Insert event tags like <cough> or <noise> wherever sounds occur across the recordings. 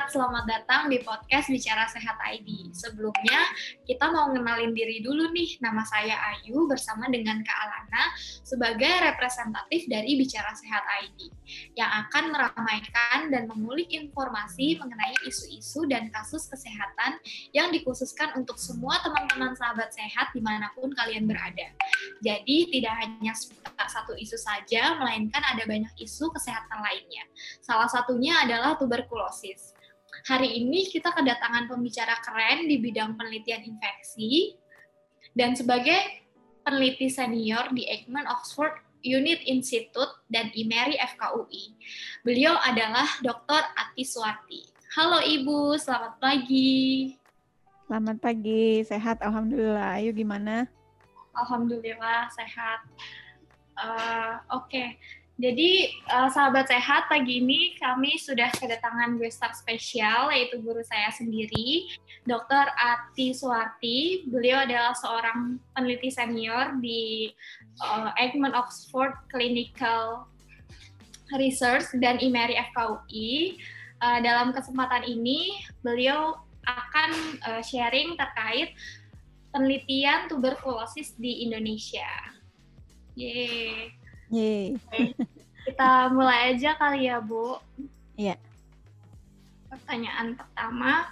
Sehat, selamat datang di podcast Bicara Sehat ID. Sebelumnya, kita mau ngenalin diri dulu nih. Nama saya Ayu bersama dengan Kak Alana sebagai representatif dari Bicara Sehat ID yang akan meramaikan dan mengulik informasi mengenai isu-isu dan kasus kesehatan yang dikhususkan untuk semua teman-teman sahabat sehat di mana pun kalian berada. Jadi, tidak hanya satu isu saja, melainkan ada banyak isu kesehatan lainnya. Salah satunya adalah tuberkulosis. Hari ini kita kedatangan pembicara keren di bidang penelitian infeksi dan sebagai peneliti senior di Eijkman Oxford Unit Institute dan IMERI FKUI. Beliau adalah Dr. Ati Suwati. Halo Ibu, selamat pagi. Selamat pagi, sehat Alhamdulillah. Ayo gimana? Alhamdulillah, sehat. Uh, Oke, okay. Jadi uh, sahabat sehat pagi ini kami sudah kedatangan star spesial yaitu guru saya sendiri, Dr. Ati Suwarti. Beliau adalah seorang peneliti senior di uh, Eijkman Oxford Clinical Research dan IMERI FKUI. Uh, dalam kesempatan ini beliau akan uh, sharing terkait penelitian tuberkulosis di Indonesia. Yeay. Yeay. Kita mulai aja kali ya, Bu. Iya. Pertanyaan pertama,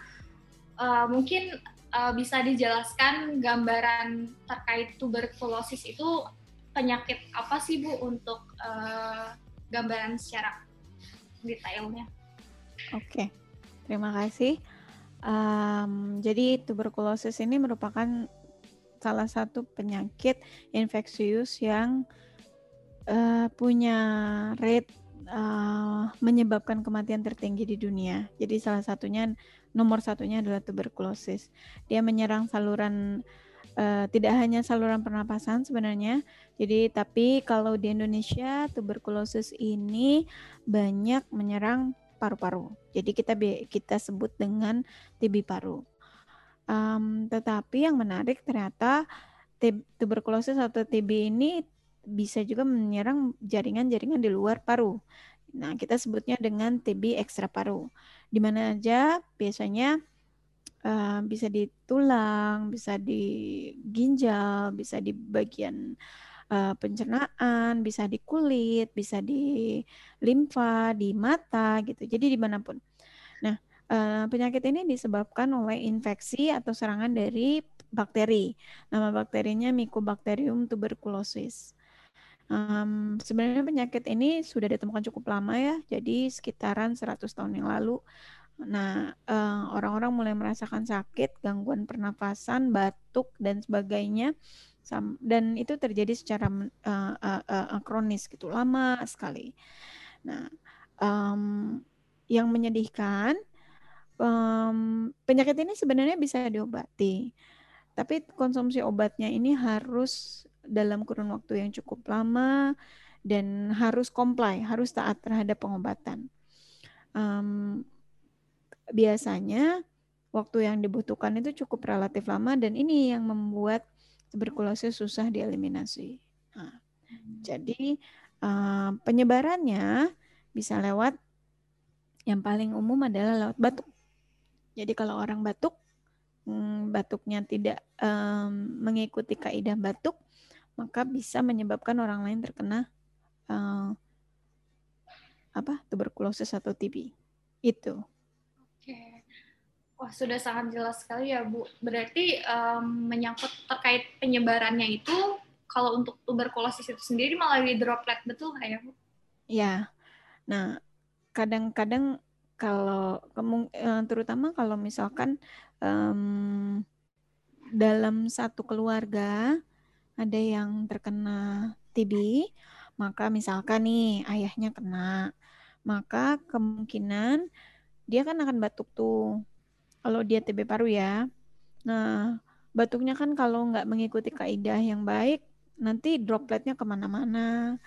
uh, mungkin uh, bisa dijelaskan gambaran terkait tuberkulosis itu penyakit apa sih, Bu, untuk uh, gambaran secara detailnya? Oke, terima kasih. Um, jadi tuberkulosis ini merupakan salah satu penyakit infeksius yang uh, punya rate uh, menyebabkan kematian tertinggi di dunia. Jadi salah satunya nomor satunya adalah tuberkulosis. Dia menyerang saluran uh, tidak hanya saluran pernapasan sebenarnya. Jadi tapi kalau di Indonesia tuberkulosis ini banyak menyerang paru-paru. Jadi kita kita sebut dengan TB paru. Um, tetapi yang menarik ternyata tuberkulosis atau TB ini bisa juga menyerang jaringan-jaringan di luar paru. Nah, kita sebutnya dengan TB ekstra paru. Di mana aja biasanya uh, bisa di tulang, bisa di ginjal, bisa di bagian uh, pencernaan, bisa di kulit, bisa di limfa, di mata gitu. Jadi di mana pun. Nah, uh, penyakit ini disebabkan oleh infeksi atau serangan dari bakteri. Nama bakterinya Mycobacterium tuberculosis. Um, sebenarnya penyakit ini sudah ditemukan cukup lama ya, jadi sekitaran 100 tahun yang lalu. Nah, orang-orang uh, mulai merasakan sakit, gangguan pernafasan, batuk dan sebagainya, dan itu terjadi secara uh, uh, uh, kronis gitu, lama sekali. Nah, um, yang menyedihkan, um, penyakit ini sebenarnya bisa diobati, tapi konsumsi obatnya ini harus dalam kurun waktu yang cukup lama dan harus comply, harus taat terhadap pengobatan. Um, biasanya waktu yang dibutuhkan itu cukup relatif lama dan ini yang membuat tuberkulosis susah dieliminasi. Nah, jadi uh, penyebarannya bisa lewat yang paling umum adalah lewat batuk. Jadi kalau orang batuk, hmm, batuknya tidak um, mengikuti kaidah batuk, maka bisa menyebabkan orang lain terkena uh, apa tuberkulosis atau TB. Itu. Oke. Wah, sudah sangat jelas sekali ya, Bu. Berarti um, menyangkut terkait penyebarannya itu kalau untuk tuberkulosis itu sendiri melalui droplet, betul nggak ya, Bu? Ya. Nah, kadang-kadang kalau eh, terutama kalau misalkan um, dalam satu keluarga ada yang terkena TB, maka misalkan nih ayahnya kena, maka kemungkinan dia kan akan batuk tuh. Kalau dia TB paru ya. Nah, batuknya kan kalau nggak mengikuti kaidah yang baik, nanti dropletnya ke mana-mana.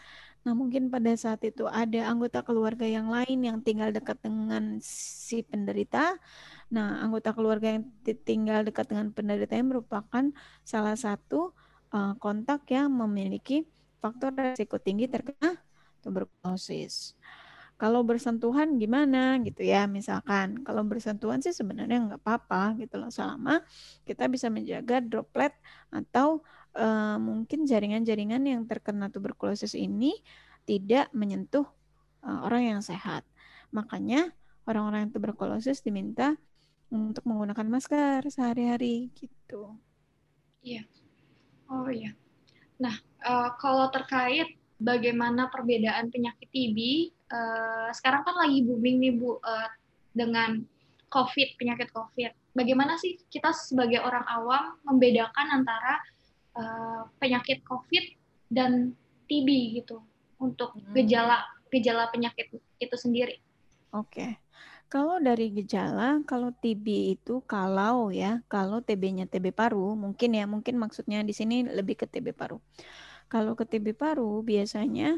Nah, mungkin pada saat itu ada anggota keluarga yang lain yang tinggal dekat dengan si penderita. Nah, anggota keluarga yang tinggal dekat dengan penderita yang merupakan salah satu uh, kontak yang memiliki faktor risiko tinggi terkena tuberkulosis. kalau bersentuhan gimana gitu ya misalkan. Kalau bersentuhan sih sebenarnya nggak apa-apa gitu loh selama kita bisa menjaga droplet atau uh, mungkin jaringan-jaringan yang terkena tuberkulosis ini tidak menyentuh uh, orang yang sehat. Makanya orang-orang yang tuberkulosis diminta untuk menggunakan masker sehari-hari gitu. Iya oh iya nah uh, kalau terkait bagaimana perbedaan penyakit TB uh, sekarang kan lagi booming nih Bu uh, dengan COVID, penyakit COVID. Bagaimana sih kita sebagai orang awam membedakan antara uh, penyakit COVID dan TB gitu untuk hmm. gejala gejala penyakit itu sendiri? Oke. Okay. Kalau dari gejala, kalau TB itu kalau ya, kalau TB-nya TB paru, mungkin ya, mungkin maksudnya di sini lebih ke TB paru. Kalau ke TB paru biasanya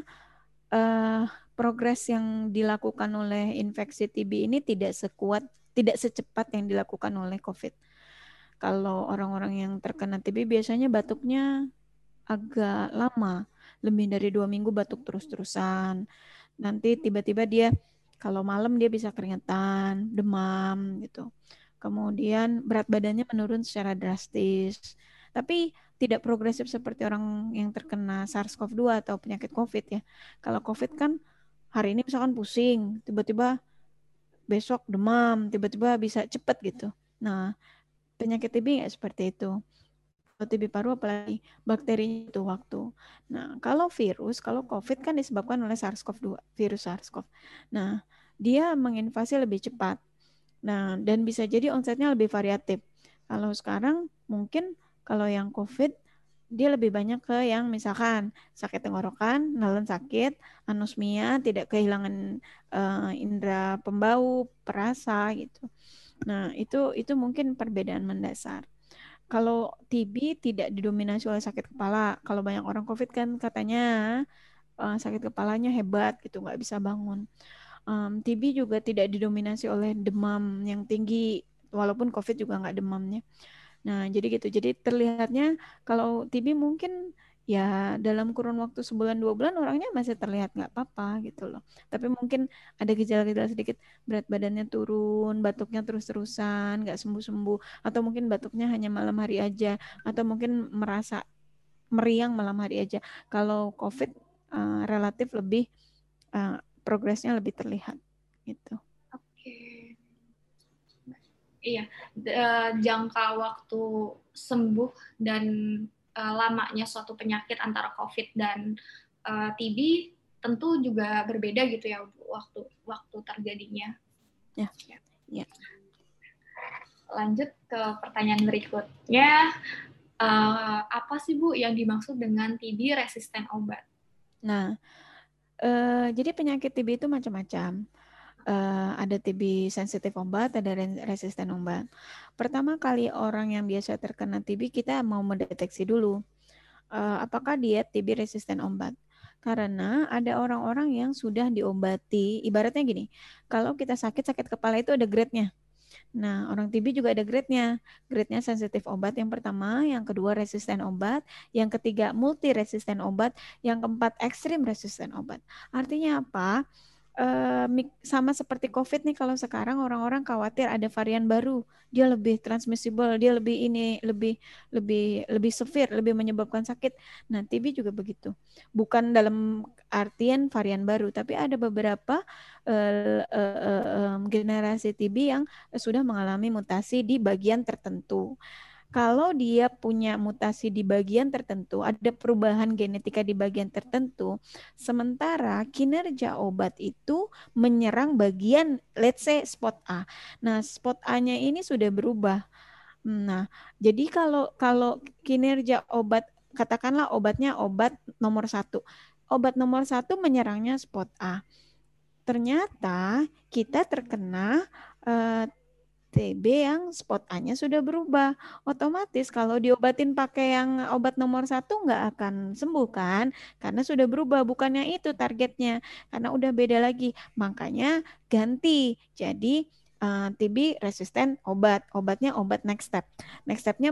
uh, progres yang dilakukan oleh infeksi TB ini tidak sekuat, tidak secepat yang dilakukan oleh COVID. Kalau orang-orang yang terkena TB biasanya batuknya agak lama, lebih dari dua minggu batuk terus-terusan. Nanti tiba-tiba dia kalau malam dia bisa keringetan, demam gitu. Kemudian berat badannya menurun secara drastis. Tapi tidak progresif seperti orang yang terkena SARS-CoV-2 atau penyakit COVID ya. Kalau COVID kan hari ini misalkan pusing, tiba-tiba besok demam, tiba-tiba bisa cepat gitu. Nah, penyakit TB nggak seperti itu. TB paru apalagi bakteri itu waktu. Nah, kalau virus, kalau COVID kan disebabkan oleh SARS-CoV-2, virus SARS-CoV. Nah, dia menginvasi lebih cepat. Nah, dan bisa jadi onsetnya lebih variatif. Kalau sekarang mungkin kalau yang COVID dia lebih banyak ke yang misalkan sakit tenggorokan, nelen sakit, anosmia, tidak kehilangan uh, indera pembau, perasa gitu. Nah, itu itu mungkin perbedaan mendasar. Kalau TB tidak didominasi oleh sakit kepala. Kalau banyak orang COVID kan katanya uh, sakit kepalanya hebat gitu, nggak bisa bangun. Um, TB juga tidak didominasi oleh demam yang tinggi, walaupun COVID juga nggak demamnya. Nah, jadi gitu. Jadi terlihatnya kalau TB mungkin ya dalam kurun waktu sebulan dua bulan orangnya masih terlihat nggak apa-apa gitu loh. Tapi mungkin ada gejala-gejala sedikit berat badannya turun, batuknya terus-terusan, nggak sembuh-sembuh, atau mungkin batuknya hanya malam hari aja, atau mungkin merasa meriang malam hari aja. Kalau COVID uh, relatif lebih uh, progresnya lebih terlihat gitu. Iya, uh, jangka waktu sembuh dan uh, lamanya suatu penyakit antara COVID dan uh, eh, TB tentu juga berbeda gitu ya waktu waktu terjadinya. Ya. ya. ya. Lanjut ke pertanyaan berikutnya, uh, apa sih Bu yang dimaksud dengan TB resisten obat? Nah, uh, jadi penyakit TB itu macam-macam uh, ada TB sensitif obat, ada resisten obat. Pertama kali orang yang biasa terkena TB, kita mau mendeteksi dulu uh, apakah dia TB resisten obat. Karena ada orang-orang yang sudah diobati, ibaratnya gini, kalau kita sakit sakit kepala itu ada grade-nya. Nah, orang TB juga ada grade-nya. Grade-nya sensitif obat yang pertama, yang kedua resisten obat, yang ketiga multi resisten obat, yang keempat ekstrim resisten obat. Artinya apa? Uh, sama seperti COVID nih kalau sekarang orang-orang khawatir ada varian baru, dia lebih transmissible, dia lebih ini lebih lebih lebih severe, lebih menyebabkan sakit. Nah, TB juga begitu. Bukan dalam artian varian baru, tapi ada beberapa uh, uh, uh, generasi TB yang sudah mengalami mutasi di bagian tertentu kalau dia punya mutasi di bagian tertentu, ada perubahan genetika di bagian tertentu, sementara kinerja obat itu menyerang bagian let's say spot A. Nah, spot A-nya ini sudah berubah. Nah, jadi kalau kalau kinerja obat katakanlah obatnya obat nomor satu, obat nomor satu menyerangnya spot A. Ternyata kita terkena uh, TB yang spot A-nya sudah berubah. Otomatis kalau diobatin pakai yang obat nomor satu nggak akan sembuh kan? Karena sudah berubah, bukannya itu targetnya. Karena udah beda lagi. Makanya ganti. Jadi uh, TB resisten obat. Obatnya obat next step. Next stepnya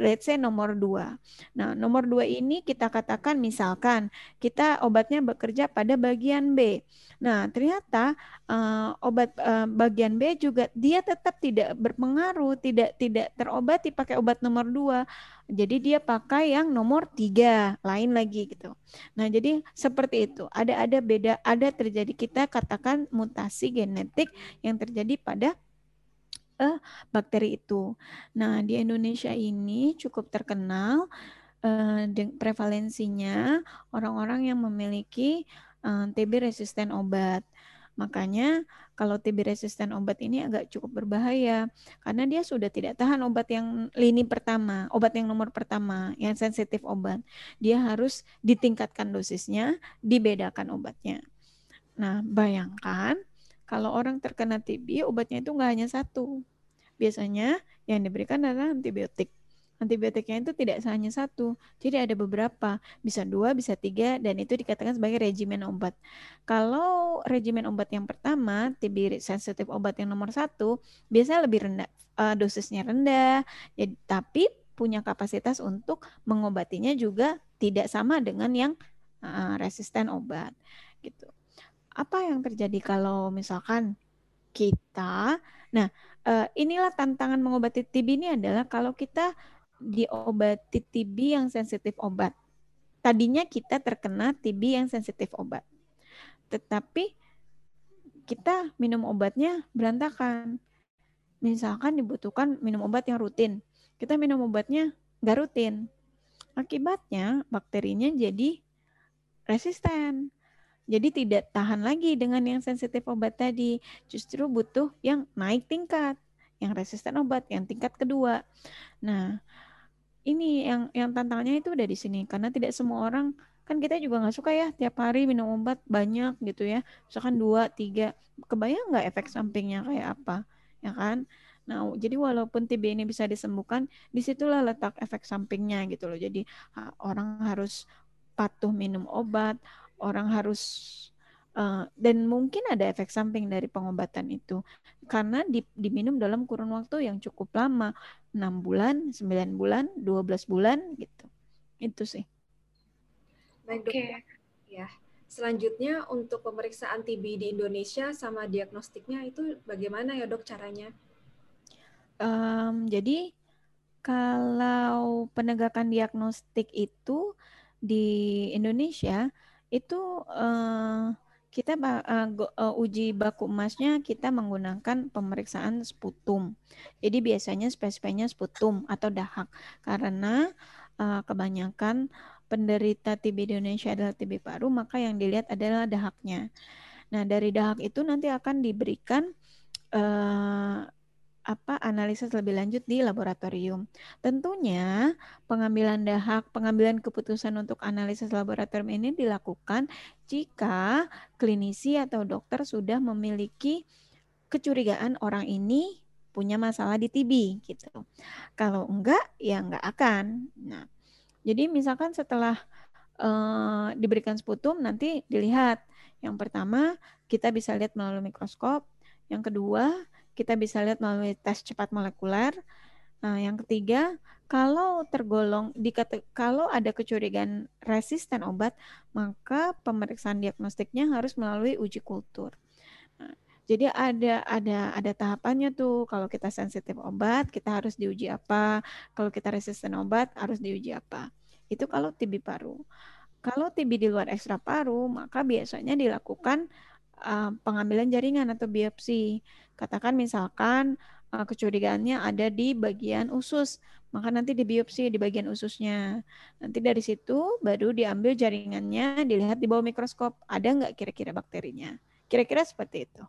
let's say nomor dua. Nah, nomor dua ini kita katakan misalkan kita obatnya bekerja pada bagian B. Nah, ternyata uh, obat uh, bagian B juga dia tetap tidak berpengaruh, tidak tidak terobati pakai obat nomor dua. Jadi dia pakai yang nomor tiga, lain lagi gitu. Nah, jadi seperti itu. Ada ada beda, ada terjadi kita katakan mutasi genetik yang terjadi pada uh, bakteri itu. Nah, di Indonesia ini cukup terkenal uh, prevalensinya orang-orang yang memiliki uh, eh, TB resisten obat. Makanya kalau TB resisten obat ini agak cukup berbahaya karena dia sudah tidak tahan obat yang lini pertama, obat yang nomor pertama, yang sensitif obat. Dia harus ditingkatkan dosisnya, dibedakan obatnya. Nah, bayangkan kalau orang terkena TB, obatnya itu nggak hanya satu. Biasanya yang diberikan adalah antibiotik antibiotiknya itu tidak hanya satu, jadi ada beberapa, bisa dua, bisa tiga, dan itu dikatakan sebagai regimen obat. Kalau regimen obat yang pertama, TB sensitif obat yang nomor satu, biasanya lebih rendah, uh, dosisnya rendah, jadi, tapi punya kapasitas untuk mengobatinya juga tidak sama dengan yang uh, resisten obat, gitu. Apa yang terjadi kalau misalkan kita, nah uh, inilah tantangan mengobati TB ini adalah kalau kita diobati TB yang sensitif obat. Tadinya kita terkena TB yang sensitif obat. Tetapi kita minum obatnya berantakan. Misalkan dibutuhkan minum obat yang rutin. Kita minum obatnya nggak rutin. Akibatnya bakterinya jadi resisten. Jadi tidak tahan lagi dengan yang sensitif obat tadi. Justru butuh yang naik tingkat. Yang resisten obat, yang tingkat kedua. Nah, ini yang yang tantangannya itu udah di sini. Karena tidak semua orang kan kita juga nggak suka ya tiap hari minum obat banyak gitu ya. Misalkan dua tiga. Kebayang nggak efek sampingnya kayak apa ya kan? Nah jadi walaupun TB ini bisa disembuhkan di situlah letak efek sampingnya gitu loh. Jadi orang harus patuh minum obat orang harus uh, dan mungkin ada efek samping dari pengobatan itu karena di, diminum dalam kurun waktu yang cukup lama 6 bulan, 9 bulan, 12 bulan gitu. Itu sih. Baik, Dok. Okay. Ya. Selanjutnya untuk pemeriksaan TB di Indonesia sama diagnostiknya itu bagaimana ya, Dok, caranya? Um, jadi kalau penegakan diagnostik itu di Indonesia itu uh, kita uh, uji baku emasnya kita menggunakan pemeriksaan sputum. Jadi biasanya spesimennya sputum atau dahak karena uh, kebanyakan penderita TB di Indonesia adalah TB paru, maka yang dilihat adalah dahaknya. Nah, dari dahak itu nanti akan diberikan uh, apa analisis lebih lanjut di laboratorium. Tentunya pengambilan dahak, pengambilan keputusan untuk analisis laboratorium ini dilakukan jika klinisi atau dokter sudah memiliki kecurigaan orang ini punya masalah di TB gitu. Kalau enggak ya enggak akan. Nah, jadi misalkan setelah uh, diberikan sputum nanti dilihat yang pertama kita bisa lihat melalui mikroskop, yang kedua kita bisa lihat melalui tes cepat molekuler. Nah, yang ketiga, kalau tergolong di kalau ada kecurigaan resisten obat, maka pemeriksaan diagnostiknya harus melalui uji kultur. Nah, jadi ada ada ada tahapannya tuh. Kalau kita sensitif obat, kita harus diuji apa? Kalau kita resisten obat, harus diuji apa? Itu kalau TB paru. Kalau TB di luar ekstra paru, maka biasanya dilakukan uh, pengambilan jaringan atau biopsi. Katakan misalkan uh, kecurigaannya ada di bagian usus, maka nanti dibiopsi di bagian ususnya. Nanti dari situ baru diambil jaringannya, dilihat di bawah mikroskop, ada nggak kira-kira bakterinya. Kira-kira seperti itu.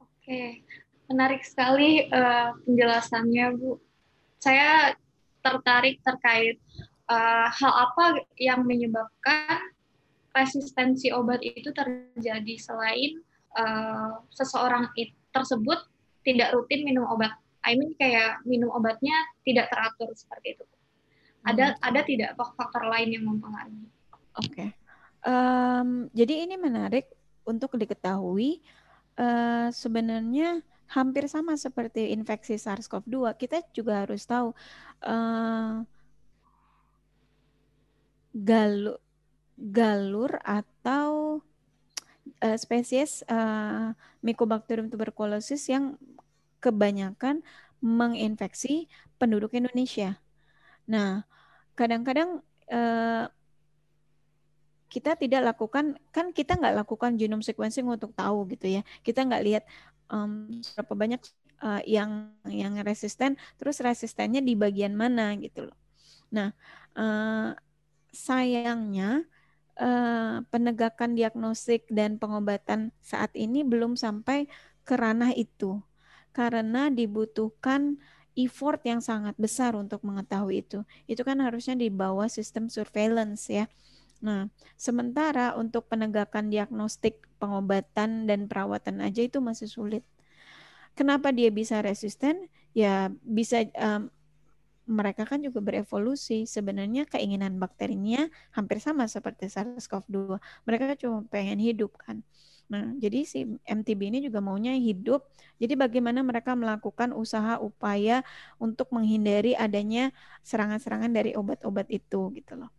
Oke, menarik sekali uh, penjelasannya, Bu. Saya tertarik terkait uh, hal apa yang menyebabkan resistensi obat itu terjadi selain uh, seseorang it, tersebut tidak rutin minum obat. I mean kayak minum obatnya tidak teratur seperti itu. Ada hmm. ada tidak faktor lain yang mempengaruhi? Oke. Okay. Um, jadi ini menarik untuk diketahui uh, sebenarnya hampir sama seperti infeksi SARS-CoV-2. Kita juga harus tahu uh, galur galur atau uh, spesies uh, Mycobacterium tuberculosis yang kebanyakan menginfeksi penduduk Indonesia. Nah, kadang-kadang uh, kita tidak lakukan kan kita nggak lakukan genome sequencing untuk tahu gitu ya kita nggak lihat um, berapa banyak uh, yang yang resisten terus resistennya di bagian mana gitu loh nah uh, sayangnya uh, penegakan diagnostik dan pengobatan saat ini belum sampai ke ranah itu karena dibutuhkan effort yang sangat besar untuk mengetahui itu. Itu kan harusnya di bawah sistem surveillance ya. Nah, sementara untuk penegakan diagnostik, pengobatan dan perawatan aja itu masih sulit. Kenapa dia bisa resisten? Ya bisa um, mereka kan juga berevolusi. Sebenarnya keinginan bakterinya hampir sama seperti SARS-CoV-2. Mereka cuma pengen hidup kan. Nah, jadi si MTB ini juga maunya hidup. Jadi bagaimana mereka melakukan usaha upaya untuk menghindari adanya serangan-serangan dari obat-obat itu gitu loh.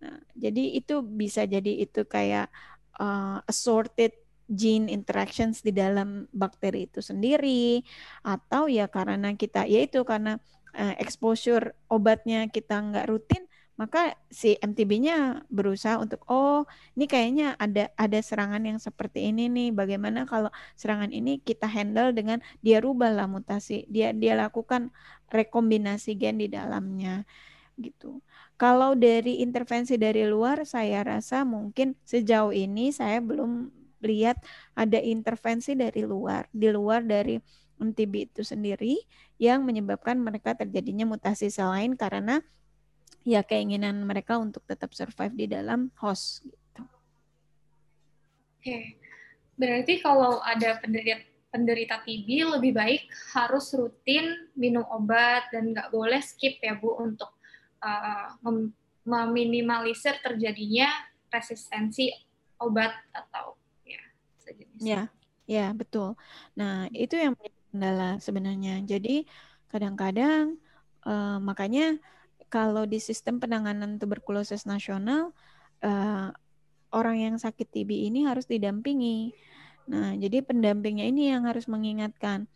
Nah, jadi itu bisa jadi itu kayak uh, assorted gene interactions di dalam bakteri itu sendiri atau ya karena kita yaitu karena uh, exposure obatnya kita nggak rutin maka si MTB-nya berusaha untuk oh ini kayaknya ada ada serangan yang seperti ini nih bagaimana kalau serangan ini kita handle dengan dia rubah lah mutasi dia dia lakukan rekombinasi gen di dalamnya gitu. Kalau dari intervensi dari luar, saya rasa mungkin sejauh ini saya belum lihat ada intervensi dari luar, di luar dari MTB itu sendiri yang menyebabkan mereka terjadinya mutasi sel lain karena ya keinginan mereka untuk tetap survive di dalam host gitu. Oke. Berarti kalau ada penderita penderita TB lebih baik harus rutin minum obat dan nggak boleh skip ya Bu untuk uh, meminimalisir terjadinya resistensi obat atau ya sejenis. Ya, ya betul. Nah itu yang menjadi kendala sebenarnya. Jadi kadang-kadang uh, makanya kalau di sistem penanganan tuberkulosis nasional uh, orang yang sakit TB ini harus didampingi. Nah, jadi pendampingnya ini yang harus mengingatkan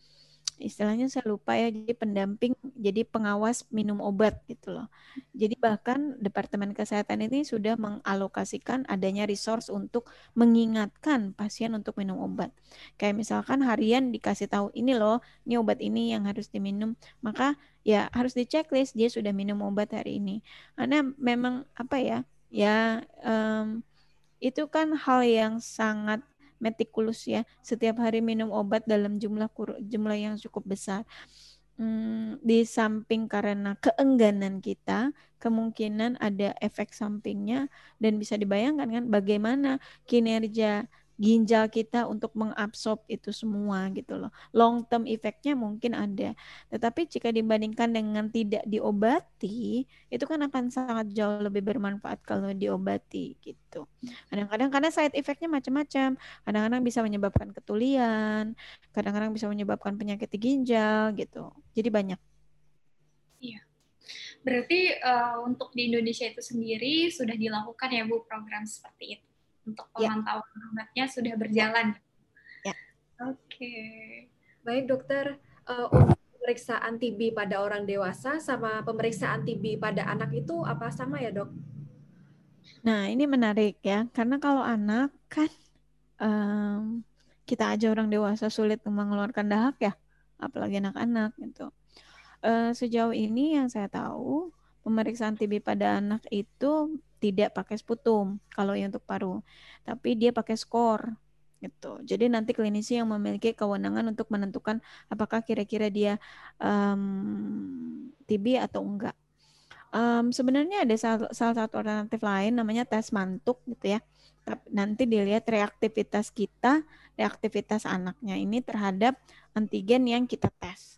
istilahnya saya lupa ya jadi pendamping jadi pengawas minum obat gitu loh. Jadi bahkan departemen kesehatan ini sudah mengalokasikan adanya resource untuk mengingatkan pasien untuk minum obat. Kayak misalkan harian dikasih tahu ini loh ini obat ini yang harus diminum. Maka ya harus di checklist dia sudah minum obat hari ini. Karena memang apa ya ya um, itu kan hal yang sangat metikulus ya. Setiap hari minum obat dalam jumlah jumlah yang cukup besar. Hmm, di samping karena keengganan kita kemungkinan ada efek sampingnya. Dan bisa dibayangkan kan bagaimana kinerja ginjal kita untuk mengabsorb itu semua gitu loh. Long term efeknya mungkin ada. Tetapi jika dibandingkan dengan tidak diobati, itu kan akan sangat jauh lebih bermanfaat kalau diobati gitu. Kadang-kadang karena side effectnya macam-macam. Kadang-kadang bisa menyebabkan ketulian, kadang-kadang bisa menyebabkan penyakit di ginjal gitu. Jadi banyak. Iya. Berarti uh, untuk di Indonesia itu sendiri sudah dilakukan ya Bu program seperti itu untuk ya. pemantauan ya. obatnya sudah berjalan. Ya. Oke. Okay. Baik dokter, uh, untuk pemeriksaan TB pada orang dewasa sama pemeriksaan TB pada anak itu apa sama ya dok? Nah ini menarik ya, karena kalau anak kan um, kita aja orang dewasa sulit mengeluarkan dahak ya, apalagi anak-anak gitu. Uh, sejauh ini yang saya tahu pemeriksaan TB pada anak itu tidak pakai sputum kalau yang untuk paru, tapi dia pakai skor gitu. Jadi nanti klinisi yang memiliki kewenangan untuk menentukan apakah kira-kira dia um, TB atau enggak. Um, sebenarnya ada salah, salah satu alternatif lain namanya tes mantuk gitu ya. Nanti dilihat reaktivitas kita, reaktivitas anaknya ini terhadap antigen yang kita tes.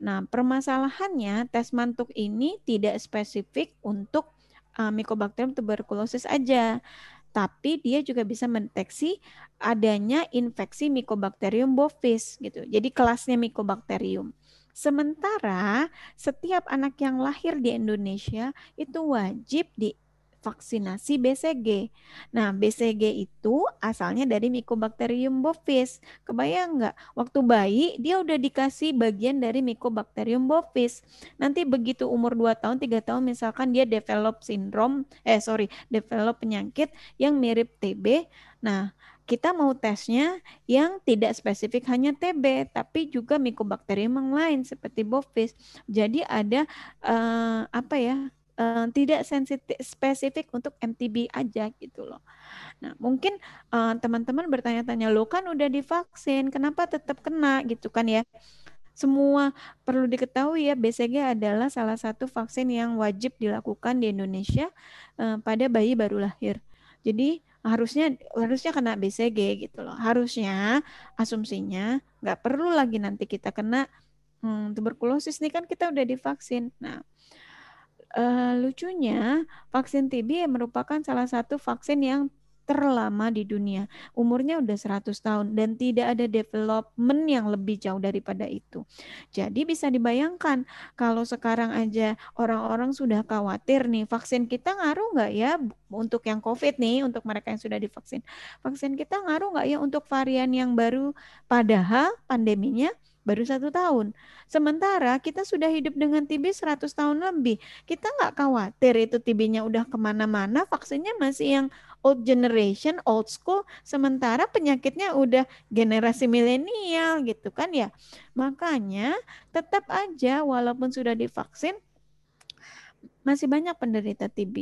Nah, permasalahannya tes mantuk ini tidak spesifik untuk uh, Mycobacterium tuberculosis aja. tapi dia juga bisa mendeteksi adanya infeksi Mycobacterium bovis gitu. Jadi kelasnya Mycobacterium. Sementara setiap anak yang lahir di Indonesia itu wajib di vaksinasi BCG. Nah, BCG itu asalnya dari Mycobacterium bovis. Kebayang nggak? Waktu bayi dia udah dikasih bagian dari Mycobacterium bovis. Nanti begitu umur 2 tahun, 3 tahun misalkan dia develop sindrom, eh sorry, develop penyakit yang mirip TB. Nah, kita mau tesnya yang tidak spesifik hanya TB, tapi juga Mycobacterium yang lain seperti bovis. Jadi ada uh, apa ya? Uh, tidak sensitif spesifik untuk MTB aja gitu loh. Nah, mungkin teman teman-teman bertanya-tanya, "Lo kan udah divaksin, kenapa tetap kena?" gitu kan ya. Semua perlu diketahui ya, BCG adalah salah satu vaksin yang wajib dilakukan di Indonesia uh, pada bayi baru lahir. Jadi harusnya harusnya kena BCG gitu loh. Harusnya asumsinya nggak perlu lagi nanti kita kena hmm, tuberkulosis nih kan kita udah divaksin. Nah, uh, lucunya vaksin TB merupakan salah satu vaksin yang terlama di dunia. Umurnya udah 100 tahun dan tidak ada development yang lebih jauh daripada itu. Jadi bisa dibayangkan kalau sekarang aja orang-orang sudah khawatir nih vaksin kita ngaruh nggak ya untuk yang COVID nih, untuk mereka yang sudah divaksin. Vaksin kita ngaruh nggak ya untuk varian yang baru padahal pandeminya baru satu tahun. Sementara kita sudah hidup dengan TB 100 tahun lebih. Kita nggak khawatir itu TB-nya udah ke mana-mana, vaksinnya masih yang old generation, old school, sementara penyakitnya udah generasi milenial gitu kan ya. Makanya tetap aja walaupun sudah divaksin, masih banyak penderita TB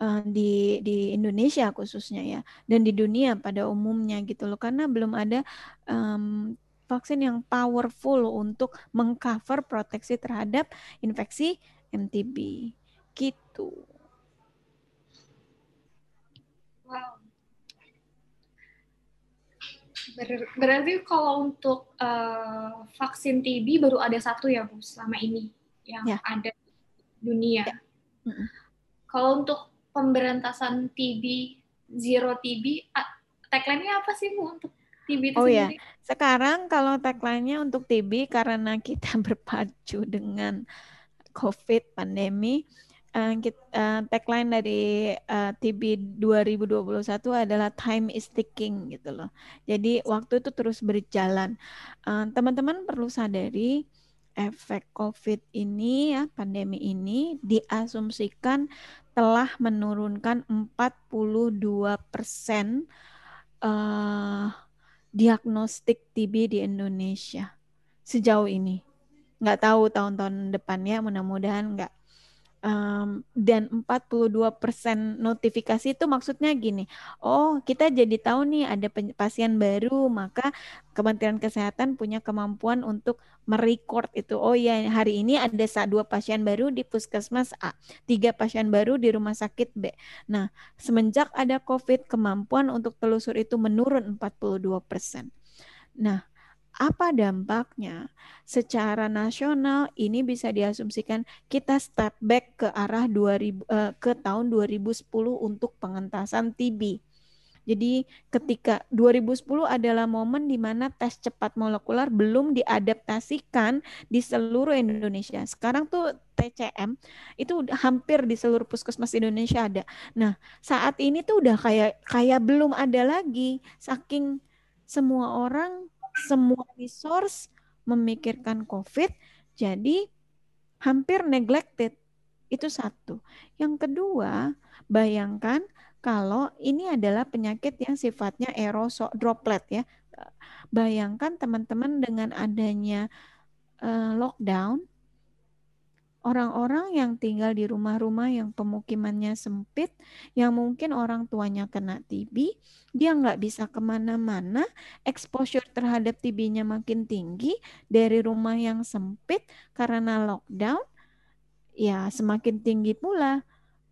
eh, di di Indonesia khususnya ya dan di dunia pada umumnya gitu loh karena belum ada um, vaksin yang powerful untuk mengcover proteksi terhadap infeksi MTB. Gitu. Wow. Ber berarti kalau untuk uh, vaksin TB baru ada satu ya Bu selama ini yang ya. ada dunia. Ya. Mm -mm. Kalau untuk pemberantasan TB, zero TB, tagline-nya apa sih Bu untuk TB itu oh ya, sekarang kalau tagline-nya untuk TB karena kita <laughs> berpacu dengan COVID pandemi, uh, kita, uh, tagline dari uh, TB 2021 adalah time is ticking gitu loh. Jadi waktu itu terus berjalan. Teman-teman uh, perlu sadari efek COVID ini ya pandemi ini diasumsikan telah menurunkan 42 persen uh, diagnostik TB di Indonesia sejauh ini. Nggak tahu tahun-tahun depannya, mudah-mudahan nggak. Um, dan 42% notifikasi itu maksudnya gini, oh kita jadi tahu nih ada pasien baru, maka Kementerian Kesehatan punya kemampuan untuk merecord itu. Oh ya hari ini ada dua pasien baru di puskesmas A, tiga pasien baru di rumah sakit B. Nah semenjak ada COVID kemampuan untuk telusur itu menurun 42%. Nah apa dampaknya? Secara nasional ini bisa diasumsikan kita step back ke arah 2000 uh, ke tahun 2010 untuk pengentasan TB. Jadi ketika 2010 adalah momen di mana tes cepat molekuler belum diadaptasikan di seluruh Indonesia. Sekarang tuh TCM itu hampir di seluruh puskesmas Indonesia ada. Nah, saat ini tuh udah kayak kayak belum ada lagi saking semua orang semua resource memikirkan COVID, jadi hampir neglected. Itu satu. Yang kedua, bayangkan kalau ini adalah penyakit yang sifatnya aerosol droplet ya. Bayangkan teman-teman dengan adanya uh, lockdown, orang-orang yang tinggal di rumah-rumah yang pemukimannya sempit, yang mungkin orang tuanya kena TB, dia nggak bisa ke mana-mana, exposure terhadap TB-nya makin tinggi dari rumah yang sempit karena lockdown, ya semakin tinggi pula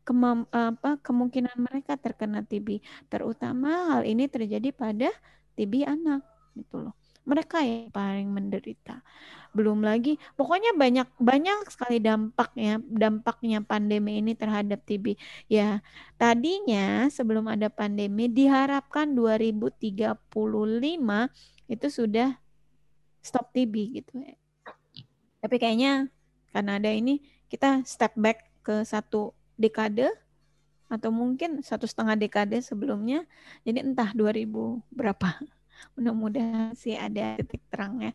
kemam, apa, kemungkinan mereka terkena TB. Terutama hal ini terjadi pada TB anak, gitu loh. Mereka yang paling menderita. Belum lagi, pokoknya banyak banyak sekali dampaknya dampaknya pandemi ini terhadap TB. Ya, tadinya sebelum ada pandemi diharapkan 2035 itu sudah stop TB gitu. Tapi kayaknya karena ada ini kita step back ke satu dekade atau mungkin satu setengah dekade sebelumnya. Jadi entah 2000 berapa. Mudah-mudahan sih ada titik terangnya.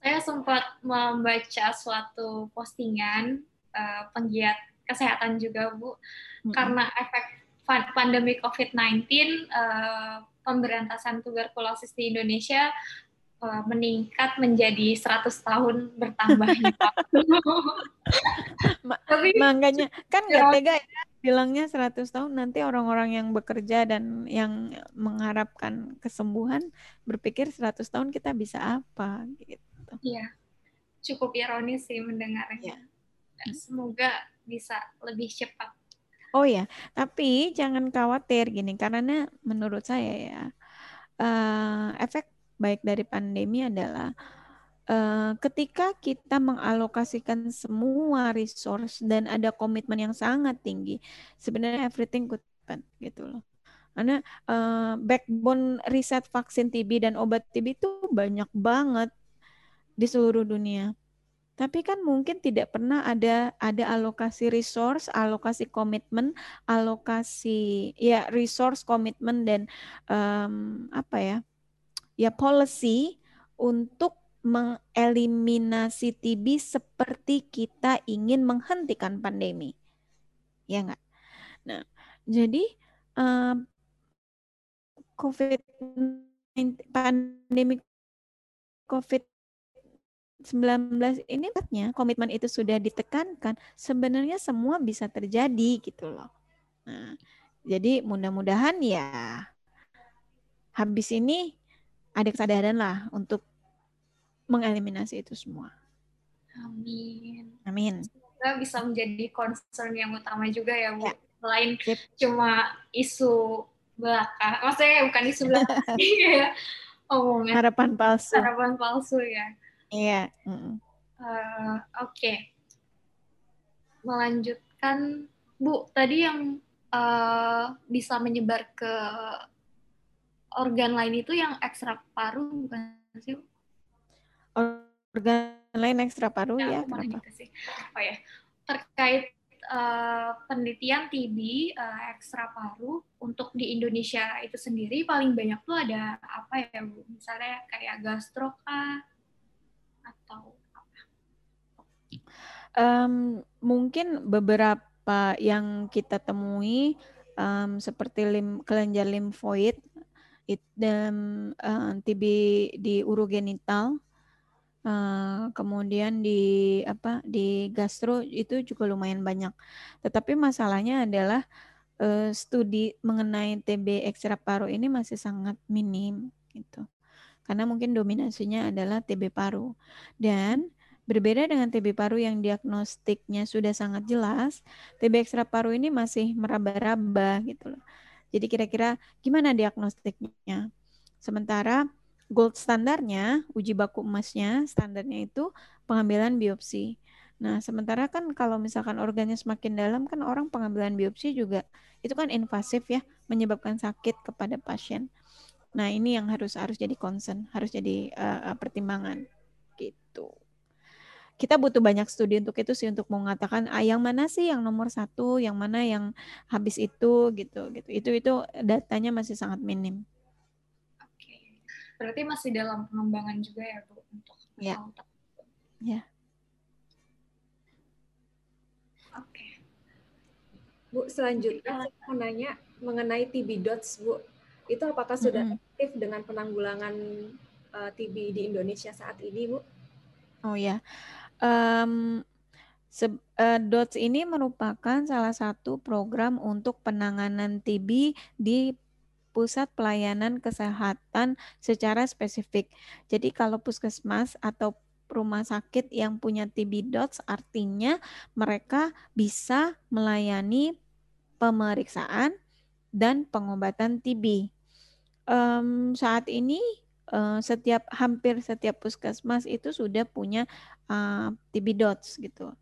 Saya sempat membaca suatu postingan uh, penggiat kesehatan juga Bu, mm-hmm. karena efek pandemi COVID-19 uh, pemberantasan tuberkulosis di Indonesia uh, meningkat menjadi 100 tahun bertambahnya. <laughs> Tapi makanya kan nggak ya, tega ya bilangnya 100 tahun nanti orang-orang yang bekerja dan yang mengharapkan kesembuhan berpikir 100 tahun kita bisa apa gitu. Iya. Cukup ironis sih mendengarnya. Ya. Semoga bisa lebih cepat. Oh ya, tapi jangan khawatir gini karena menurut saya ya uh, efek baik dari pandemi adalah uh, ketika kita mengalokasikan semua resource dan ada komitmen yang sangat tinggi, sebenarnya everything could happen gitu loh. Karena uh, backbone riset vaksin TB dan obat TB itu banyak banget di seluruh dunia. Tapi kan mungkin tidak pernah ada ada alokasi resource, alokasi komitmen, alokasi ya resource, komitmen dan um, apa ya? Ya policy untuk mengeliminasi TB seperti kita ingin menghentikan pandemi. Ya enggak? Nah, jadi um, COVID pandemi COVID-19 ini komitmen itu sudah ditekankan, sebenarnya semua bisa terjadi gitu loh. Nah, jadi mudah-mudahan ya habis ini ada kesadaran lah untuk mengeliminasi itu semua. Amin. Amin. Semoga bisa menjadi concern yang utama juga ya, Bu. Ya. Selain Sip. cuma isu belaka, maksudnya bukan isu belaka, <laughs> ya. Omongan. Harapan palsu. Harapan palsu ya. Iya. Mm -mm. uh, Oke. Okay. Melanjutkan, Bu. Tadi yang uh, bisa menyebar ke organ lain itu yang ekstra paru bukan sih? Organ lain ekstra paru ya, ya kenapa? Oh ya, terkait uh, penelitian TB uh, eh, ekstra paru untuk di Indonesia itu sendiri paling banyak tuh ada apa ya Bu? Misalnya kayak gastro kah atau apa? Um, mungkin beberapa yang kita temui um, seperti lim, kelenjar limfoid it, dan uh, TB di urogenital Uh, kemudian di apa di gastro itu juga lumayan banyak. Tetapi masalahnya adalah uh, studi mengenai TB ekstra paru ini masih sangat minim gitu. Karena mungkin dominasinya adalah TB paru. Dan berbeda dengan TB paru yang diagnostiknya sudah sangat jelas, TB ekstra paru ini masih meraba-raba gitu loh. Jadi kira-kira gimana diagnostiknya? Sementara gold standarnya, uji baku emasnya, standarnya itu pengambilan biopsi. Nah, sementara kan kalau misalkan organnya semakin dalam kan orang pengambilan biopsi juga itu kan invasif ya, menyebabkan sakit kepada pasien. Nah, ini yang harus harus jadi concern, harus jadi uh, pertimbangan gitu. Kita butuh banyak studi untuk itu sih untuk mengatakan ah, yang mana sih yang nomor satu, yang mana yang habis itu gitu gitu. Itu itu datanya masih sangat minim. Berarti masih dalam pengembangan juga ya Bu untuk ya. Ya. Oke. Bu, selanjutnya saya mau nanya mengenai TB dots, Bu. Itu apakah sudah mm -hmm. aktif dengan penanggulangan uh, eh, TB di Indonesia saat ini, Bu? Oh ya. Um, uh, DOTS ini merupakan salah satu program untuk penanganan TB di pusat pelayanan kesehatan secara spesifik. Jadi kalau puskesmas atau rumah sakit yang punya TB DOTS artinya mereka bisa melayani pemeriksaan dan pengobatan TB. Um, saat ini uh, setiap hampir setiap puskesmas itu sudah punya uh, TB dots gitu.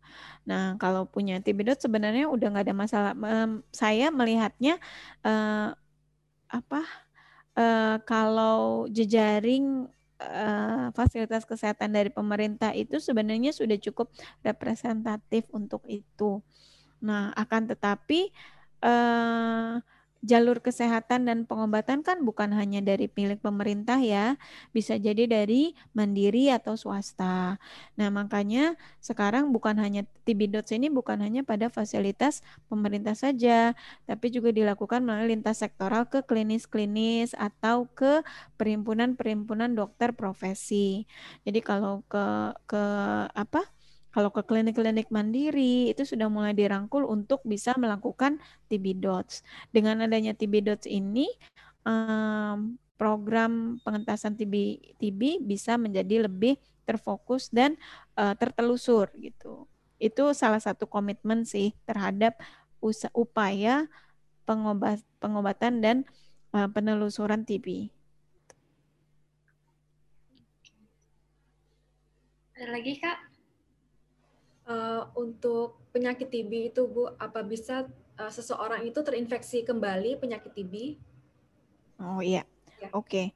Nah kalau punya TB dots sebenarnya udah nggak ada masalah. Um, saya melihatnya uh, apa uh, kalau jejaring uh, fasilitas kesehatan dari pemerintah itu sebenarnya sudah cukup representatif untuk itu. Nah akan tetapi uh, jalur kesehatan dan pengobatan kan bukan hanya dari milik pemerintah ya, bisa jadi dari mandiri atau swasta. Nah, makanya sekarang bukan hanya TB Dots ini bukan hanya pada fasilitas pemerintah saja, tapi juga dilakukan melalui lintas sektoral ke klinis-klinis atau ke perhimpunan-perhimpunan dokter profesi. Jadi kalau ke ke apa? Kalau ke klinik-klinik mandiri itu sudah mulai dirangkul untuk bisa melakukan TB Dots. Dengan adanya TB Dots ini um, program pengentasan TB TB bisa menjadi lebih terfokus dan uh, tertelusur gitu. Itu salah satu komitmen sih terhadap upaya pengobat pengobatan dan uh, penelusuran TB. Ada lagi kak? Uh, untuk penyakit TB itu Bu, apa bisa uh, seseorang itu terinfeksi kembali penyakit TB? Oh iya, ya. oke. Okay.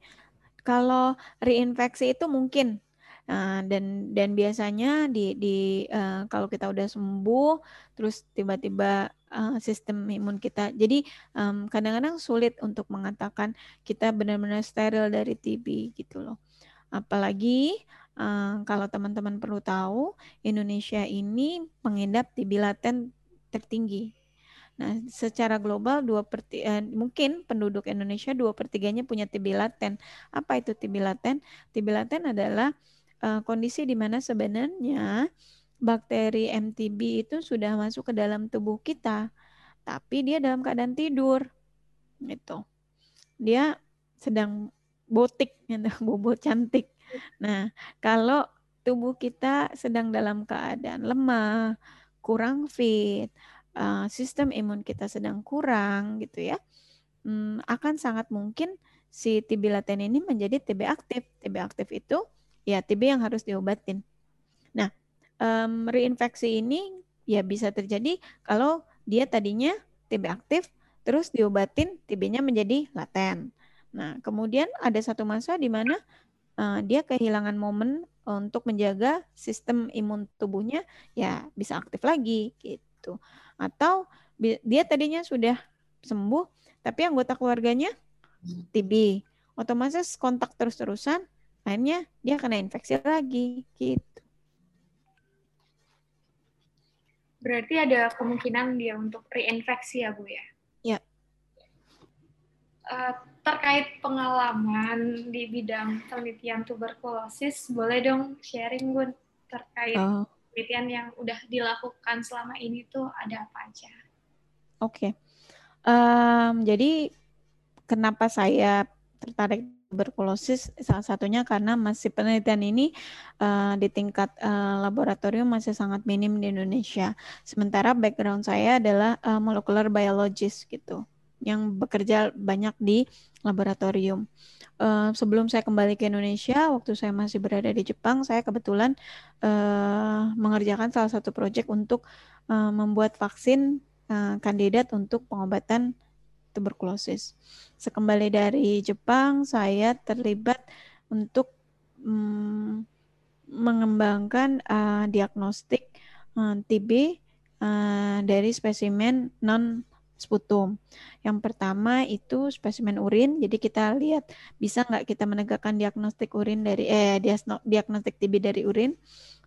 Kalau reinfeksi itu mungkin uh, dan dan biasanya di di uh, kalau kita udah sembuh terus tiba-tiba uh, sistem imun kita jadi kadang-kadang um, sulit untuk mengatakan kita benar-benar steril dari TB gitu loh apalagi Uh, kalau teman-teman perlu tahu, Indonesia ini mengidap TB laten tertinggi. Nah, secara global dua per eh, mungkin penduduk Indonesia dua pertiganya punya TB laten. Apa itu TB laten? TB laten adalah uh, kondisi di mana sebenarnya bakteri MTB itu sudah masuk ke dalam tubuh kita, tapi dia dalam keadaan tidur, gitu. Dia sedang botik, gitu, <laughs> bobo cantik. Nah, kalau tubuh kita sedang dalam keadaan lemah, kurang fit, uh, sistem imun kita sedang kurang gitu ya, um, akan sangat mungkin si TB laten ini menjadi TB aktif. TB aktif itu ya TB yang harus diobatin. Nah, reinfeksi ini ya bisa terjadi kalau dia tadinya TB aktif, terus diobatin TB-nya menjadi laten. Nah, kemudian ada satu masa di mana uh, dia kehilangan momen untuk menjaga sistem imun tubuhnya ya bisa aktif lagi gitu. Atau dia tadinya sudah sembuh tapi anggota keluarganya TB. Otomatis kontak terus-terusan akhirnya dia kena infeksi lagi gitu. Berarti ada kemungkinan dia untuk reinfeksi ya Bu ya? Uh, terkait pengalaman di bidang penelitian tuberkulosis, boleh dong sharing Gun terkait oh. penelitian yang udah dilakukan selama ini tuh ada apa aja? Oke, okay. um, jadi kenapa saya tertarik tuberkulosis salah satunya karena masih penelitian ini uh, di tingkat uh, laboratorium masih sangat minim di Indonesia. Sementara background saya adalah uh, molecular biologist gitu yang bekerja banyak di laboratorium. Uh, sebelum saya kembali ke Indonesia, waktu saya masih berada di Jepang, saya kebetulan uh, mengerjakan salah satu proyek untuk uh, membuat vaksin uh, kandidat untuk pengobatan tuberkulosis. Sekembali dari Jepang, saya terlibat untuk um, mengembangkan uh, diagnostik uh, TB uh, dari spesimen non sputum. Yang pertama itu spesimen urin, jadi kita lihat bisa nggak kita menegakkan diagnostik urin dari eh diagnostik TB dari urin.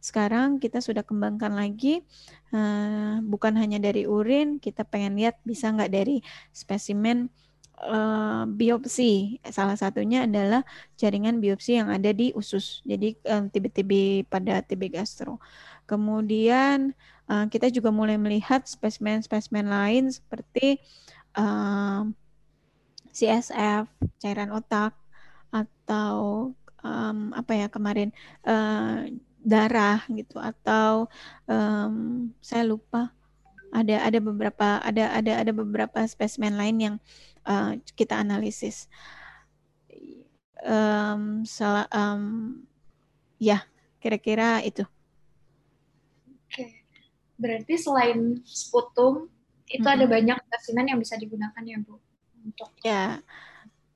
Sekarang kita sudah kembangkan lagi, uh, bukan hanya dari urin, kita pengen lihat bisa nggak dari spesimen uh, biopsi. Salah satunya adalah jaringan biopsi yang ada di usus. Jadi um, TB-TB pada TB gastro. Kemudian uh, kita juga mulai melihat spesimen-spesimen lain seperti uh, CSF, cairan otak, atau um, apa ya kemarin uh, darah gitu, atau um, saya lupa ada ada beberapa ada ada ada beberapa spesimen lain yang uh, kita analisis. um, salah um, ya kira-kira itu. Berarti selain sputum itu mm -hmm. ada banyak spesimen yang bisa digunakan ya bu untuk ya.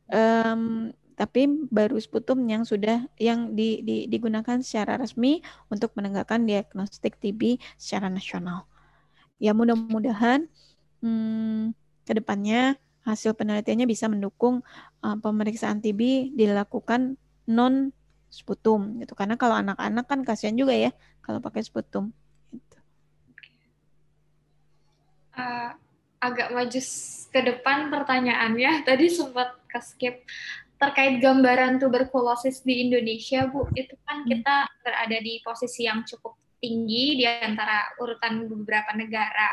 Um, tapi baru sputum yang sudah yang di, di, digunakan secara resmi untuk menegakkan diagnostik TB secara nasional. Ya mudah-mudahan hmm, ke depannya hasil penelitiannya bisa mendukung uh, pemeriksaan TB dilakukan non sputum gitu karena kalau anak-anak kan kasihan juga ya kalau pakai sputum. Gitu. Uh, agak maju ke depan pertanyaannya <laughs> tadi sempat ke skip terkait gambaran tuberkulosis di Indonesia, Bu, itu kan hmm. kita berada di posisi yang cukup tinggi di antara urutan beberapa negara.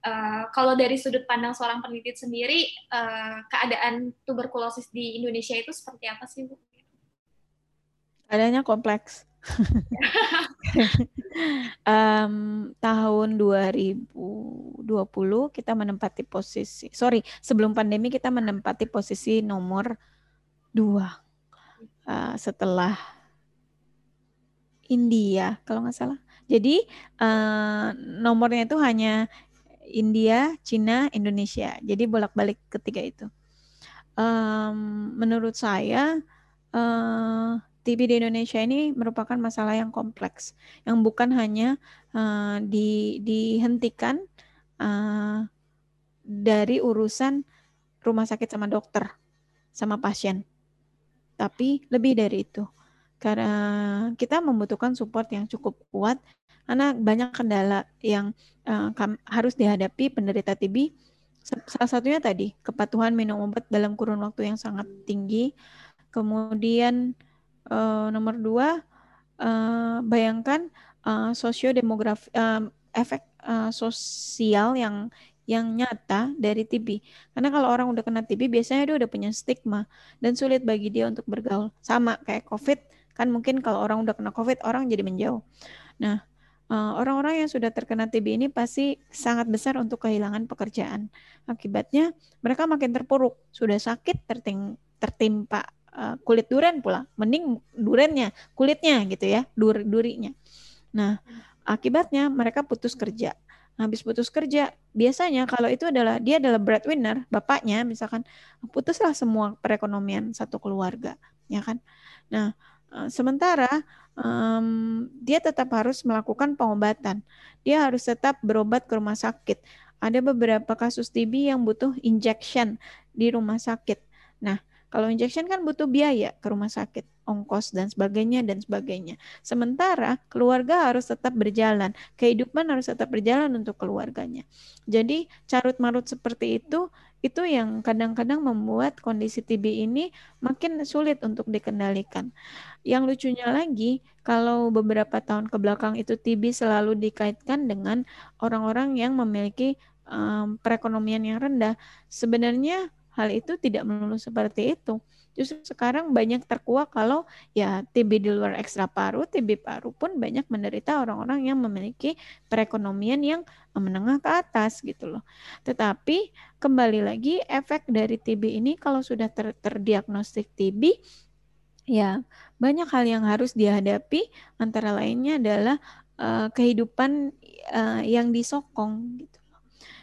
Uh, kalau dari sudut pandang seorang peneliti sendiri, uh, keadaan tuberkulosis di Indonesia itu seperti apa sih, Bu? Adanya kompleks. <laughs> um, tahun 2020 kita menempati posisi, sorry, sebelum pandemi kita menempati posisi nomor dua uh, setelah India kalau nggak salah. Jadi uh, nomornya itu hanya India, Cina, Indonesia. Jadi bolak-balik ketiga itu. Um, menurut saya uh, TB di Indonesia ini merupakan masalah yang kompleks, yang bukan hanya uh, di, dihentikan uh, dari urusan rumah sakit sama dokter, sama pasien tapi lebih dari itu. Karena kita membutuhkan support yang cukup kuat karena banyak kendala yang uh, harus dihadapi penderita TB. Salah satunya tadi kepatuhan minum obat dalam kurun waktu yang sangat tinggi. Kemudian uh, nomor dua, uh, bayangkan uh, sosiodemografi uh, efek uh, sosial yang yang nyata dari TB. Karena kalau orang udah kena TB biasanya dia udah punya stigma dan sulit bagi dia untuk bergaul. Sama kayak COVID, kan mungkin kalau orang udah kena COVID orang jadi menjauh. Nah, orang-orang yang sudah terkena TB ini pasti sangat besar untuk kehilangan pekerjaan. Akibatnya mereka makin terpuruk, sudah sakit terting, tertimpa uh, kulit duren pula. Mending durennya, kulitnya gitu ya, dur durinya. Nah, akibatnya mereka putus kerja. Habis putus kerja biasanya kalau itu adalah dia adalah breadwinner bapaknya misalkan putuslah semua perekonomian satu keluarga ya kan? Nah eh, sementara um, dia tetap harus melakukan pengobatan. Dia harus tetap berobat ke rumah sakit. Ada beberapa kasus TB yang butuh injection di rumah sakit. Nah kalau injection kan butuh biaya ke rumah sakit ongkos dan sebagainya dan sebagainya. Sementara keluarga harus tetap berjalan, kehidupan harus tetap berjalan untuk keluarganya. Jadi carut marut seperti itu itu yang kadang-kadang membuat kondisi TB ini makin sulit untuk dikendalikan. Yang lucunya lagi, kalau beberapa tahun ke belakang itu TB selalu dikaitkan dengan orang-orang yang memiliki um, perekonomian yang rendah. Sebenarnya hal itu tidak melulu seperti itu Justru sekarang banyak terkuak kalau ya TB di luar ekstra paru, TB paru pun banyak menderita orang-orang yang memiliki perekonomian yang menengah ke atas gitu loh. Tetapi kembali lagi efek dari TB ini kalau sudah ter terdiagnostik TB ya banyak hal yang harus dihadapi antara lainnya adalah uh, kehidupan uh, yang disokong gitu.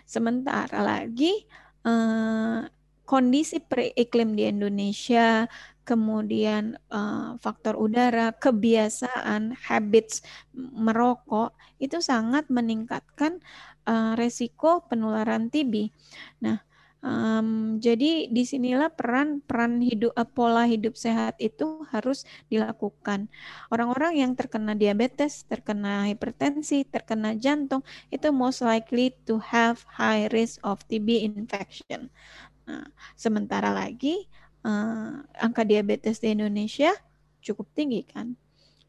Sementara lagi uh, kondisi pre-iklim di Indonesia, kemudian uh, faktor udara, kebiasaan, habits merokok itu sangat meningkatkan uh, resiko penularan TB. Nah, um, jadi di sinilah peran peran hidup uh, pola hidup sehat itu harus dilakukan. Orang-orang yang terkena diabetes, terkena hipertensi, terkena jantung itu most likely to have high risk of TB infection. Nah, sementara lagi uh, angka diabetes di Indonesia cukup tinggi kan.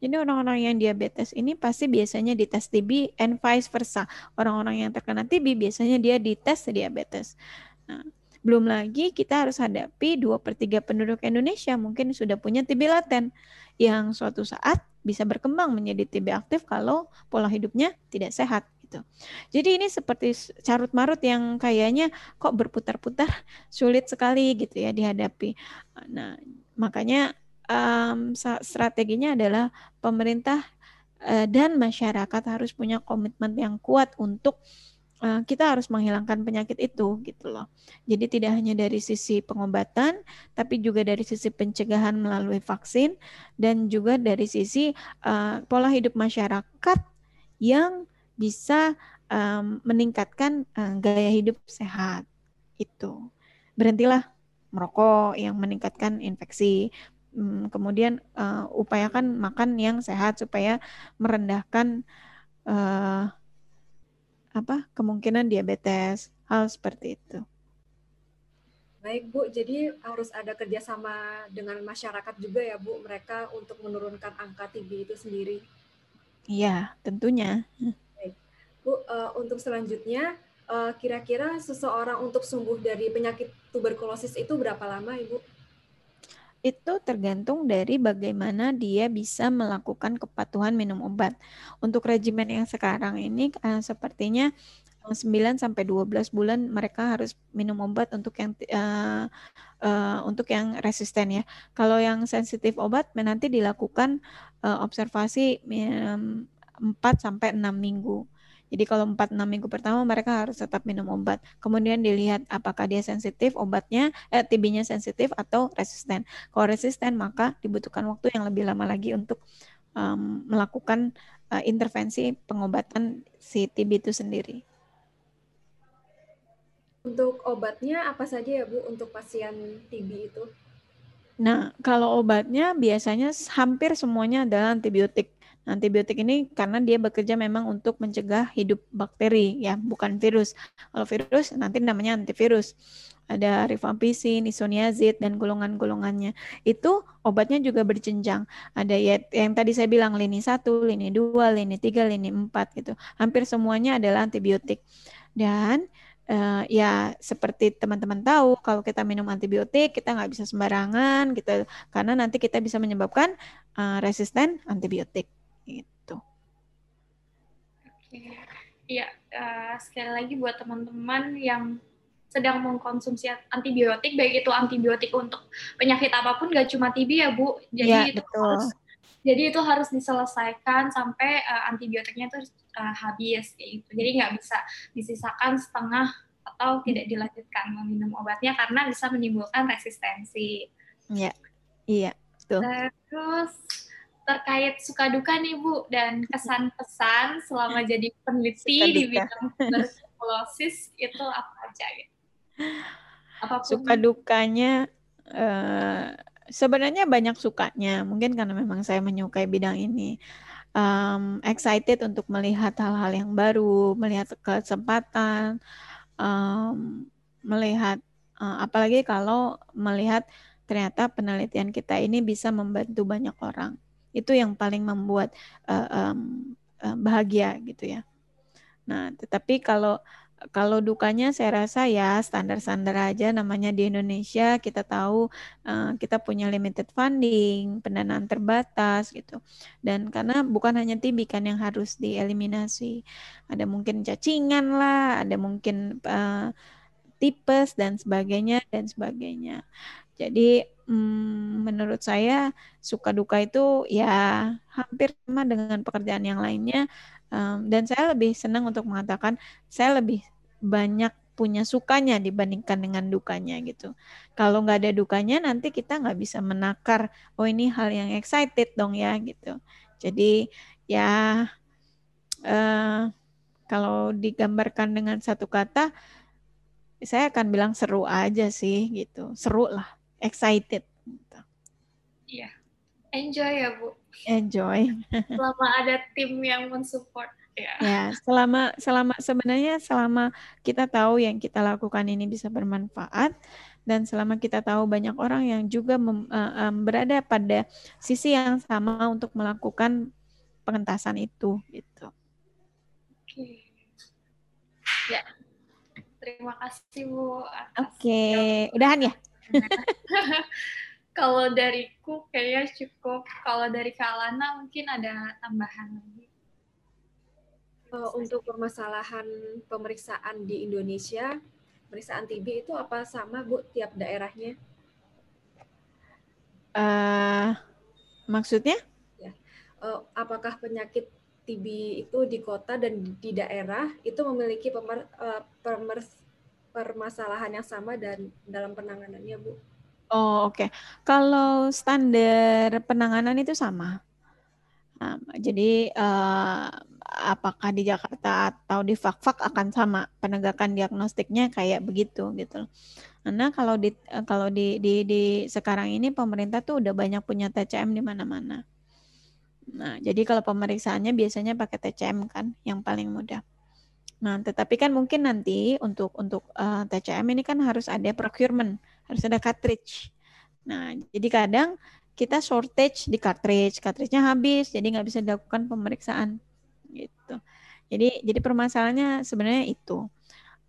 Jadi orang-orang yang diabetes ini pasti biasanya dites TB and vice versa. Orang-orang yang terkena TB biasanya dia dites diabetes. Nah, belum lagi kita harus hadapi 2 per 3 penduduk Indonesia mungkin sudah punya TB laten yang suatu saat bisa berkembang menjadi TB aktif kalau pola hidupnya tidak sehat gitu. Jadi ini seperti carut marut yang kayaknya kok berputar-putar <laughs> sulit sekali gitu ya dihadapi. Nah, makanya um, strateginya adalah pemerintah uh, dan masyarakat harus punya komitmen yang kuat untuk uh, kita harus menghilangkan penyakit itu gitu loh. Jadi tidak hanya dari sisi pengobatan, tapi juga dari sisi pencegahan melalui vaksin dan juga dari sisi uh, pola hidup masyarakat yang bisa um, meningkatkan uh, gaya hidup sehat itu. Berhentilah merokok yang meningkatkan infeksi. Hmm, kemudian uh, upayakan makan yang sehat supaya merendahkan uh, apa kemungkinan diabetes hal seperti itu. Baik Bu, jadi harus ada kerjasama dengan masyarakat juga ya Bu, mereka untuk menurunkan angka TB itu sendiri. Iya, tentunya. Bu, uh, untuk selanjutnya, kira-kira uh, seseorang untuk sembuh dari penyakit tuberkulosis itu berapa lama Ibu? itu tergantung dari bagaimana dia bisa melakukan kepatuhan minum obat. Untuk regimen yang sekarang ini uh, sepertinya 9 sampai 12 bulan mereka harus minum obat untuk yang uh, uh, untuk yang resisten ya. Kalau yang sensitif obat nanti dilakukan uh, observasi um, 4 sampai 6 minggu. Jadi kalau 4-6 minggu pertama mereka harus tetap minum obat. Kemudian dilihat apakah dia sensitif obatnya, eh, TB-nya sensitif atau resisten. Kalau resisten maka dibutuhkan waktu yang lebih lama lagi untuk um, melakukan uh, intervensi pengobatan si TB itu sendiri. Untuk obatnya apa saja ya Bu untuk pasien TB itu? Nah, kalau obatnya biasanya hampir semuanya adalah antibiotik. Antibiotik ini karena dia bekerja memang untuk mencegah hidup bakteri ya, bukan virus. Kalau virus nanti namanya antivirus. Ada rifampicin, isoniazid dan golongan-golongannya. Itu obatnya juga berjenjang. Ada ya yang tadi saya bilang lini 1, lini 2, lini 3, lini 4 gitu. Hampir semuanya adalah antibiotik. Dan uh, ya seperti teman-teman tahu kalau kita minum antibiotik kita nggak bisa sembarangan gitu karena nanti kita bisa menyebabkan uh, resisten antibiotik. Oke, ya uh, sekali lagi buat teman-teman yang sedang mengkonsumsi antibiotik, baik itu antibiotik untuk penyakit apa pun, gak cuma TB ya Bu. Jadi ya, itu betul. harus jadi itu harus diselesaikan sampai uh, antibiotiknya itu uh, habis kayak gitu. Jadi nggak bisa disisakan setengah atau tidak dilanjutkan meminum obatnya karena bisa menimbulkan resistensi. Iya, iya, betul. Terus terkait suka duka nih Bu dan kesan-pesan selama <laughs> jadi peneliti di bidang tuberkulosis itu apa aja ya? Apa pun. Suka dukanya uh, sebenarnya banyak sukanya mungkin karena memang saya menyukai bidang ini. Um, excited untuk melihat hal-hal yang baru, melihat kesempatan, um, melihat uh, apalagi kalau melihat ternyata penelitian kita ini bisa membantu banyak orang itu yang paling membuat uh, um, uh, bahagia gitu ya. Nah, tetapi kalau kalau dukanya saya rasa ya standar-standar aja namanya di Indonesia kita tahu uh, kita punya limited funding, pendanaan terbatas gitu. Dan karena bukan hanya TB kan yang harus dieliminasi. Ada mungkin cacingan lah, ada mungkin uh, tipes dan sebagainya dan sebagainya. Jadi hmm, menurut saya suka duka itu ya hampir sama dengan pekerjaan yang lainnya um, dan saya lebih senang untuk mengatakan saya lebih banyak punya sukanya dibandingkan dengan dukanya gitu. Kalau nggak ada dukanya nanti kita nggak bisa menakar oh ini hal yang excited dong ya gitu. Jadi ya uh, kalau digambarkan dengan satu kata saya akan bilang seru aja sih gitu. Seru lah excited. Iya, enjoy ya Bu. Enjoy. <laughs> selama ada tim yang mensupport. Ya. ya, selama selama sebenarnya selama kita tahu yang kita lakukan ini bisa bermanfaat dan selama kita tahu banyak orang yang juga mem, uh, um, berada pada sisi yang sama untuk melakukan pengentasan itu gitu. Oke. Ya. Terima kasih Bu. Oke, udahan ya? <laughs> kalau dariku kayaknya cukup. Kalau dari Kalana mungkin ada tambahan lagi. Uh, untuk permasalahan pemeriksaan di Indonesia, pemeriksaan TB itu apa sama Bu tiap daerahnya? Uh, maksudnya? Ya. Uh, apakah penyakit TB itu di kota dan di daerah itu memiliki pemer, uh, pemer, permasalahan yang sama dan dalam penanganannya, Bu? Oh, oke. Okay. Kalau standar penanganan itu sama. Nah, jadi uh, apakah di Jakarta atau di Fakfak akan sama penegakan diagnostiknya kayak begitu gitu. Karena kalau di kalau di, di di sekarang ini pemerintah tuh udah banyak punya TCM di mana-mana. Nah, jadi kalau pemeriksaannya biasanya pakai TCM kan yang paling mudah. Nah, tetapi kan mungkin nanti untuk untuk uh, eh, TCM ini kan harus ada procurement, harus ada cartridge. Nah, jadi kadang kita shortage di cartridge, cartridge-nya habis, jadi nggak bisa dilakukan pemeriksaan gitu. Jadi jadi permasalahannya sebenarnya itu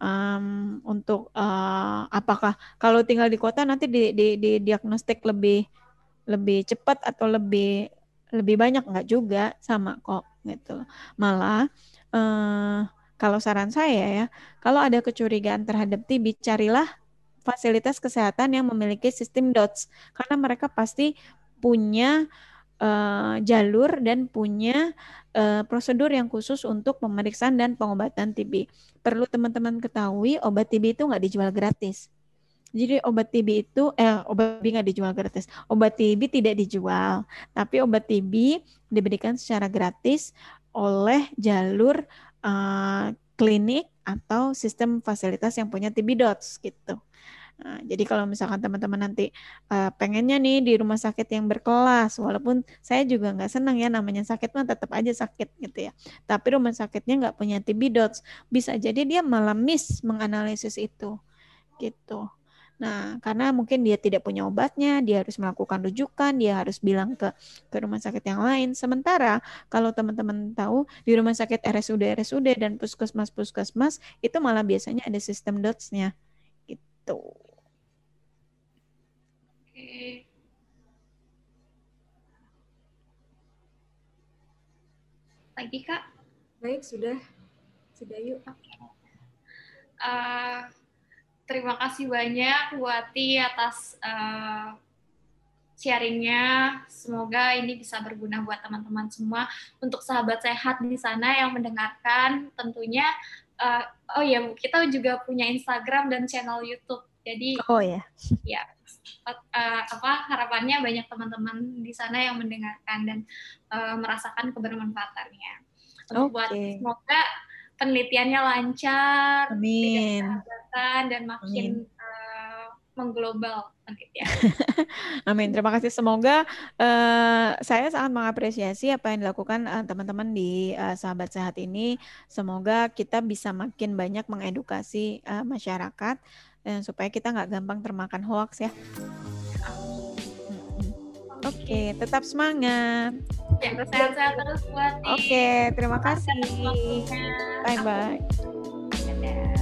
um, untuk uh, apakah kalau tinggal di kota nanti di, di, di diagnostik lebih lebih cepat atau lebih lebih banyak nggak juga sama kok gitu malah uh, kalau saran saya ya kalau ada kecurigaan terhadap TB carilah fasilitas kesehatan yang memiliki sistem DOTS karena mereka pasti punya uh, jalur dan punya uh, prosedur yang khusus untuk pemeriksaan dan pengobatan TB. Perlu teman-teman ketahui obat TB itu nggak dijual gratis. Jadi obat TB itu eh obat TB nggak dijual gratis. Obat TB tidak dijual, tapi obat TB diberikan secara gratis oleh jalur uh, klinik atau sistem fasilitas yang punya TB DOTS gitu. Nah, jadi kalau misalkan teman-teman nanti uh, pengennya nih di rumah sakit yang berkelas, walaupun saya juga nggak senang ya namanya sakit mah tetap aja sakit gitu ya. Tapi rumah sakitnya nggak punya TB dots, bisa jadi dia malah miss menganalisis itu, gitu. Nah, karena mungkin dia tidak punya obatnya, dia harus melakukan rujukan, dia harus bilang ke ke rumah sakit yang lain. Sementara kalau teman-teman tahu di rumah sakit RSUD RSUD dan puskesmas puskesmas itu malah biasanya ada sistem dots-nya gitu. Oke. Lagi Kak? Baik, sudah. Sudah yuk. Oke. Uh, terima kasih banyak Wati atas uh, sharingnya. Semoga ini bisa berguna buat teman-teman semua. Untuk sahabat sehat di sana yang mendengarkan, tentunya uh, oh ya kita juga punya Instagram dan channel YouTube. Jadi Oh <laughs> ya. Ya. Uh, apa harapannya banyak teman-teman di sana yang mendengarkan dan uh, merasakan kebermanfaatannya. okay. buat semoga penelitiannya lancar, Amin. dan makin Amin. Uh, mengglobal ya. <laughs> Amin. Terima kasih. Semoga uh, saya sangat mengapresiasi apa yang dilakukan teman teman-teman di uh, Sahabat Sehat ini. Semoga kita bisa makin banyak mengedukasi uh, masyarakat dan supaya kita nggak gampang termakan hoax ya. Oke, okay, tetap semangat. Ya, sehat-sehat terus buat Oke, okay, terima kasih. Bye-bye. Dadah.